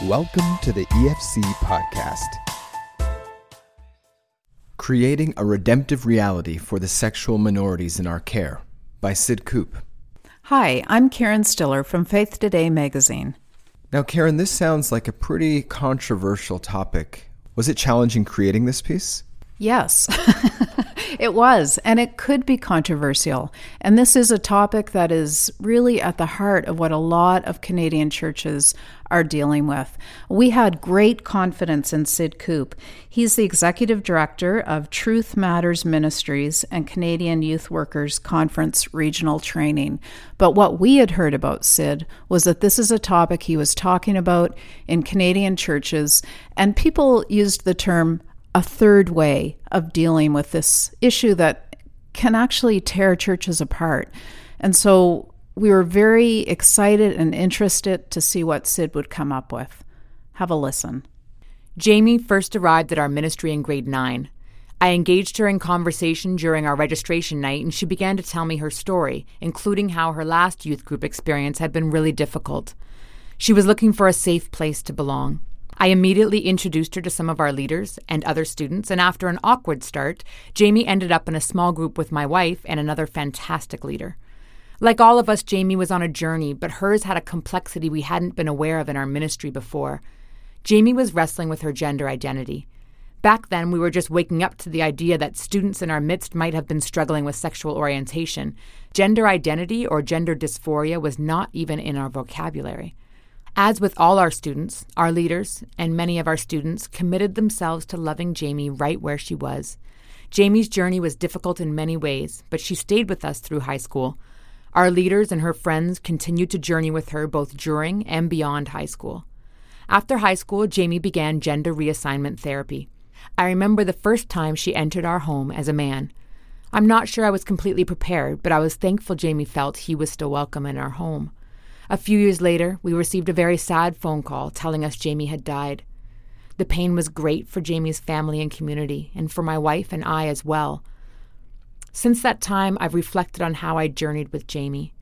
Welcome to the EFC podcast. Creating a Redemptive Reality for the Sexual Minorities in Our Care by Sid Koop. Hi, I'm Karen Stiller from Faith Today magazine. Now, Karen, this sounds like a pretty controversial topic. Was it challenging creating this piece? Yes, it was, and it could be controversial. And this is a topic that is really at the heart of what a lot of Canadian churches are dealing with. We had great confidence in Sid Koop. He's the executive director of Truth Matters Ministries and Canadian Youth Workers Conference Regional Training. But what we had heard about Sid was that this is a topic he was talking about in Canadian churches, and people used the term a third way of dealing with this issue that can actually tear churches apart. And so we were very excited and interested to see what Sid would come up with. Have a listen. Jaimie first arrived at our ministry in grade 9. I engaged her in conversation during our registration night, and she began to tell me her story, including how her last youth group experience had been really difficult. She was looking for a safe place to belong. I immediately introduced her to some of our leaders and other students, and after an awkward start, Jaimie ended up in a small group with my wife and another fantastic leader. Like all of us, Jaimie was on a journey, but hers had a complexity we hadn't been aware of in our ministry before. Jaimie was wrestling with her gender identity. Back then, we were just waking up to the idea that students in our midst might have been struggling with sexual orientation. Gender identity or gender dysphoria was not even in our vocabulary. As with all our students, our leaders, and many of our students committed themselves to loving Jaimie right where she was. Jaimie's journey was difficult in many ways, but she stayed with us through high school. Our leaders and her friends continued to journey with her both during and beyond high school. After high school, Jaimie began gender reassignment therapy. I remember the first time she entered our home as a man. I'm not sure I was completely prepared, but I was thankful Jaimie felt he was still welcome in our home. A few years later, we received a very sad phone call telling us Jaimie had died. The pain was great for Jaimie's family and community, and for my wife and I as well. Since that time, I've reflected on how I journeyed with Jaimie.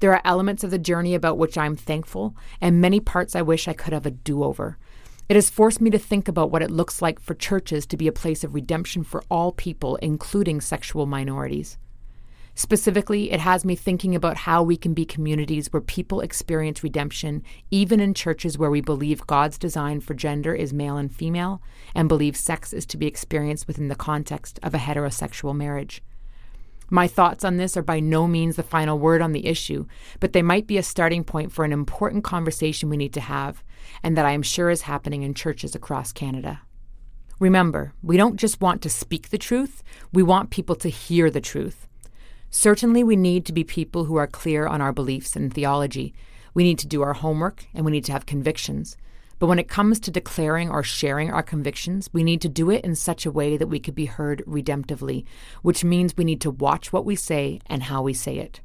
There are elements of the journey about which I'm thankful, and many parts I wish I could have a do over. It has forced me to think about what it looks like for churches to be a place of redemption for all people, including sexual minorities. Specifically, it has me thinking about how we can be communities where people experience redemption, even in churches where we believe God's design for gender is male and female, and believe sex is to be experienced within the context of a heterosexual marriage. My thoughts on this are by no means the final word on the issue, but they might be a starting point for an important conversation we need to have, and that I am sure is happening in churches across Canada. Remember, we don't just want to speak the truth, we want people to hear the truth. Certainly, we need to be people who are clear on our beliefs and theology. We need to do our homework and we need to have convictions. But when it comes to declaring or sharing our convictions, we need to do it in such a way that we could be heard redemptively, which means we need to watch what we say and how we say it.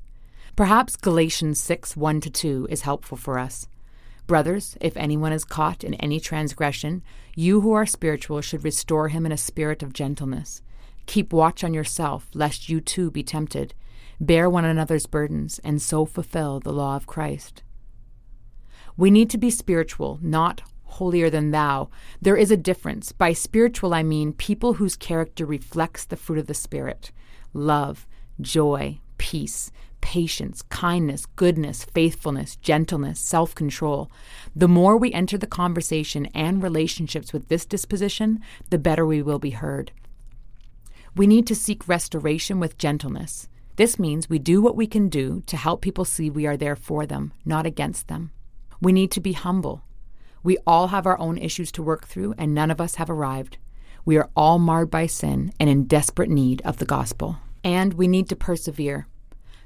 Perhaps Galatians 6 1 2 is helpful for us. Brothers, if anyone is caught in any transgression, you who are spiritual should restore him in a spirit of gentleness. Keep watch on yourself, lest you too be tempted. Bear one another's burdens, and so fulfill the law of Christ. We need to be spiritual, not holier than thou. There is a difference. By spiritual, I mean people whose character reflects the fruit of the Spirit love, joy, peace, patience, kindness, goodness, faithfulness, gentleness, self control. The more we enter the conversation and relationships with this disposition, the better we will be heard. We need to seek restoration with gentleness. This means we do what we can do to help people see we are there for them, not against them. We need to be humble. We all have our own issues to work through, and none of us have arrived. We are all marred by sin and in desperate need of the gospel. And we need to persevere.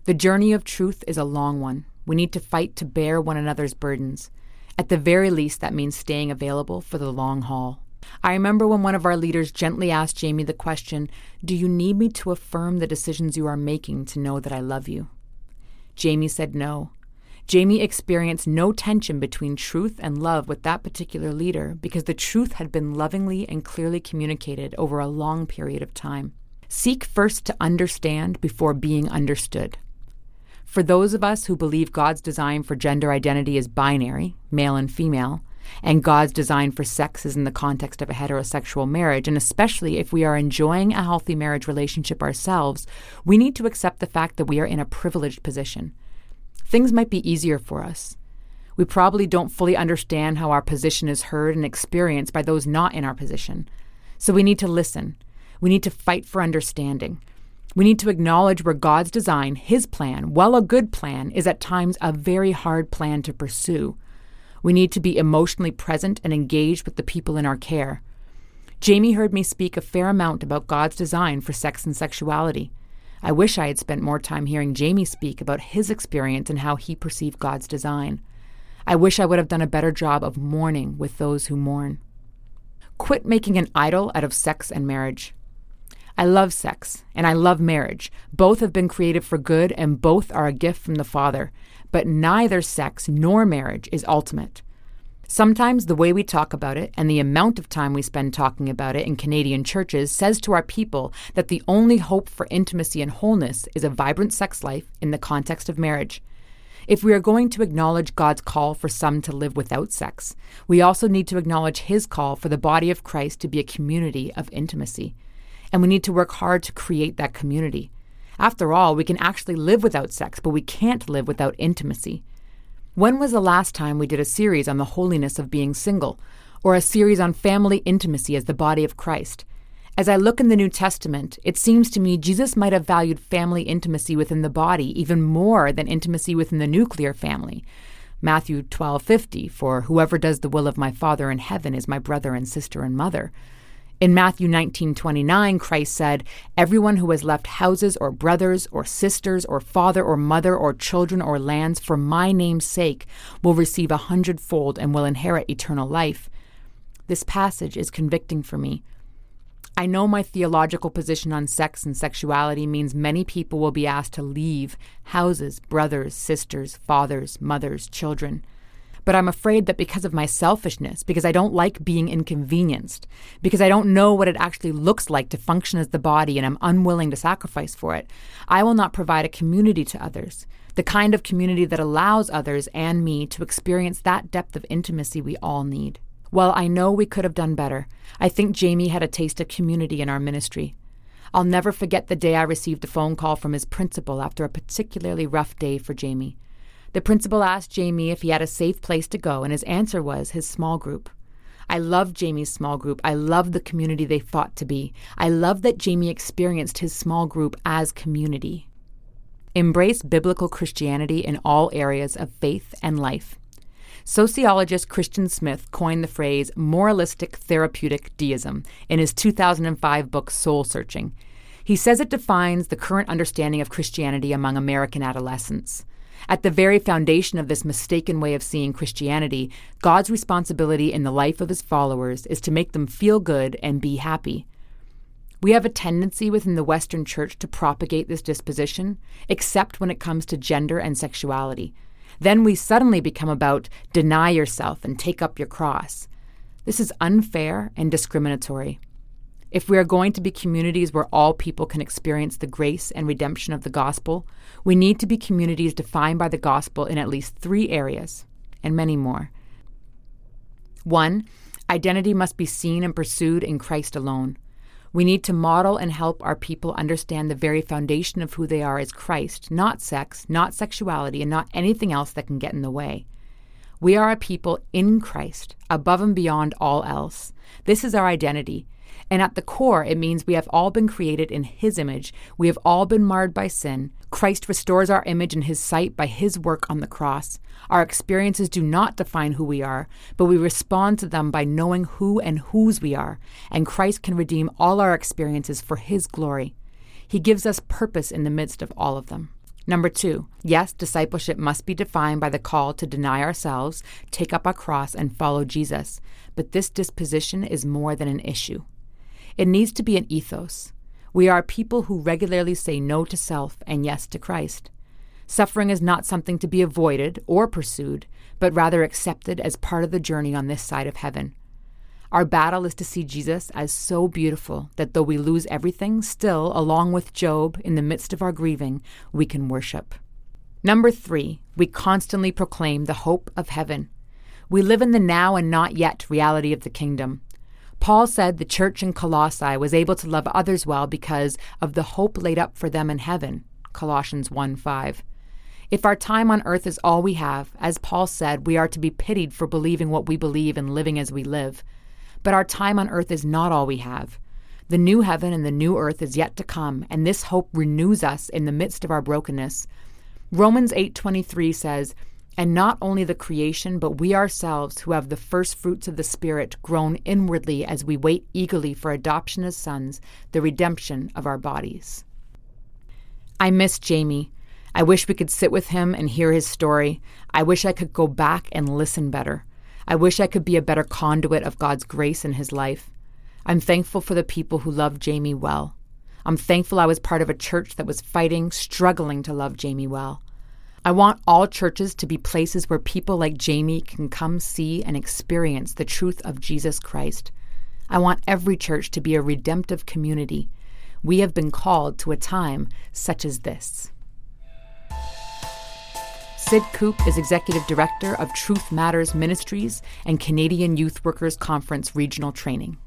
The journey of truth is a long one. We need to fight to bear one another's burdens. At the very least, that means staying available for the long haul. I remember when one of our leaders gently asked Jaimie the question Do you need me to affirm the decisions you are making to know that I love you? Jaimie said no. Jaimie experienced no tension between truth and love with that particular leader because the truth had been lovingly and clearly communicated over a long period of time. Seek first to understand before being understood. For those of us who believe God's design for gender identity is binary, male and female, and God's design for sex is in the context of a heterosexual marriage, and especially if we are enjoying a healthy marriage relationship ourselves, we need to accept the fact that we are in a privileged position. Things might be easier for us. We probably don't fully understand how our position is heard and experienced by those not in our position. So we need to listen. We need to fight for understanding. We need to acknowledge where God's design, His plan, while a good plan, is at times a very hard plan to pursue. We need to be emotionally present and engaged with the people in our care. Jaimie heard me speak a fair amount about God's design for sex and sexuality. I wish I had spent more time hearing Jaimie speak about his experience and how he perceived God's design. I wish I would have done a better job of mourning with those who mourn. Quit making an idol out of sex and marriage. I love sex and I love marriage. Both have been created for good and both are a gift from the Father. But neither sex nor marriage is ultimate. Sometimes the way we talk about it and the amount of time we spend talking about it in Canadian churches says to our people that the only hope for intimacy and wholeness is a vibrant sex life in the context of marriage. If we are going to acknowledge God's call for some to live without sex, we also need to acknowledge His call for the body of Christ to be a community of intimacy and we need to work hard to create that community. After all, we can actually live without sex, but we can't live without intimacy. When was the last time we did a series on the holiness of being single, or a series on family intimacy as the body of Christ? As I look in the New Testament, it seems to me Jesus might have valued family intimacy within the body even more than intimacy within the nuclear family. Matthew 12:50 for whoever does the will of my Father in heaven is my brother and sister and mother. In Matthew 19:29, Christ said, "Everyone who has left houses or brothers or sisters or father or mother or children or lands for my name's sake will receive a hundredfold and will inherit eternal life." This passage is convicting for me. I know my theological position on sex and sexuality means many people will be asked to leave houses, brothers, sisters, fathers, mothers, children. But I'm afraid that because of my selfishness, because I don't like being inconvenienced, because I don't know what it actually looks like to function as the body and I'm unwilling to sacrifice for it, I will not provide a community to others, the kind of community that allows others and me to experience that depth of intimacy we all need. Well, I know we could have done better, I think Jaimie had a taste of community in our ministry. I'll never forget the day I received a phone call from his principal after a particularly rough day for Jaimie. The principal asked Jaimie if he had a safe place to go, and his answer was his small group. I love Jaimie's small group. I love the community they fought to be. I love that Jaimie experienced his small group as community. Embrace biblical Christianity in all areas of faith and life. Sociologist Christian Smith coined the phrase moralistic therapeutic deism in his 2005 book Soul Searching. He says it defines the current understanding of Christianity among American adolescents. At the very foundation of this mistaken way of seeing Christianity, God's responsibility in the life of his followers is to make them feel good and be happy. We have a tendency within the Western Church to propagate this disposition, except when it comes to gender and sexuality. Then we suddenly become about deny yourself and take up your cross. This is unfair and discriminatory. If we are going to be communities where all people can experience the grace and redemption of the gospel, we need to be communities defined by the gospel in at least three areas, and many more. One, identity must be seen and pursued in Christ alone. We need to model and help our people understand the very foundation of who they are as Christ, not sex, not sexuality, and not anything else that can get in the way. We are a people in Christ, above and beyond all else. This is our identity, and at the core, it means we have all been created in His image. We have all been marred by sin. Christ restores our image in His sight by His work on the cross. Our experiences do not define who we are, but we respond to them by knowing who and whose we are. And Christ can redeem all our experiences for His glory. He gives us purpose in the midst of all of them. Number two, yes, discipleship must be defined by the call to deny ourselves, take up our cross, and follow Jesus. But this disposition is more than an issue. It needs to be an ethos. We are people who regularly say no to self and yes to Christ. Suffering is not something to be avoided or pursued, but rather accepted as part of the journey on this side of heaven. Our battle is to see Jesus as so beautiful that though we lose everything, still, along with Job, in the midst of our grieving, we can worship. Number three, we constantly proclaim the hope of heaven. We live in the now and not yet reality of the kingdom. Paul said the church in Colossae was able to love others well because of the hope laid up for them in heaven. Colossians 1 5. If our time on earth is all we have, as Paul said, we are to be pitied for believing what we believe and living as we live. But our time on earth is not all we have. The new heaven and the new earth is yet to come, and this hope renews us in the midst of our brokenness. Romans 8:23 says, "And not only the creation, but we ourselves who have the first fruits of the spirit groan inwardly as we wait eagerly for adoption as sons, the redemption of our bodies." I miss Jaimie. I wish we could sit with him and hear his story. I wish I could go back and listen better. I wish I could be a better conduit of God's grace in his life. I'm thankful for the people who love Jaimie well. I'm thankful I was part of a church that was fighting, struggling to love Jaimie well. I want all churches to be places where people like Jaimie can come see and experience the truth of Jesus Christ. I want every church to be a redemptive community. We have been called to a time such as this. Sid Koop is Executive Director of Truth Matters Ministries and Canadian Youth Workers Conference Regional Training.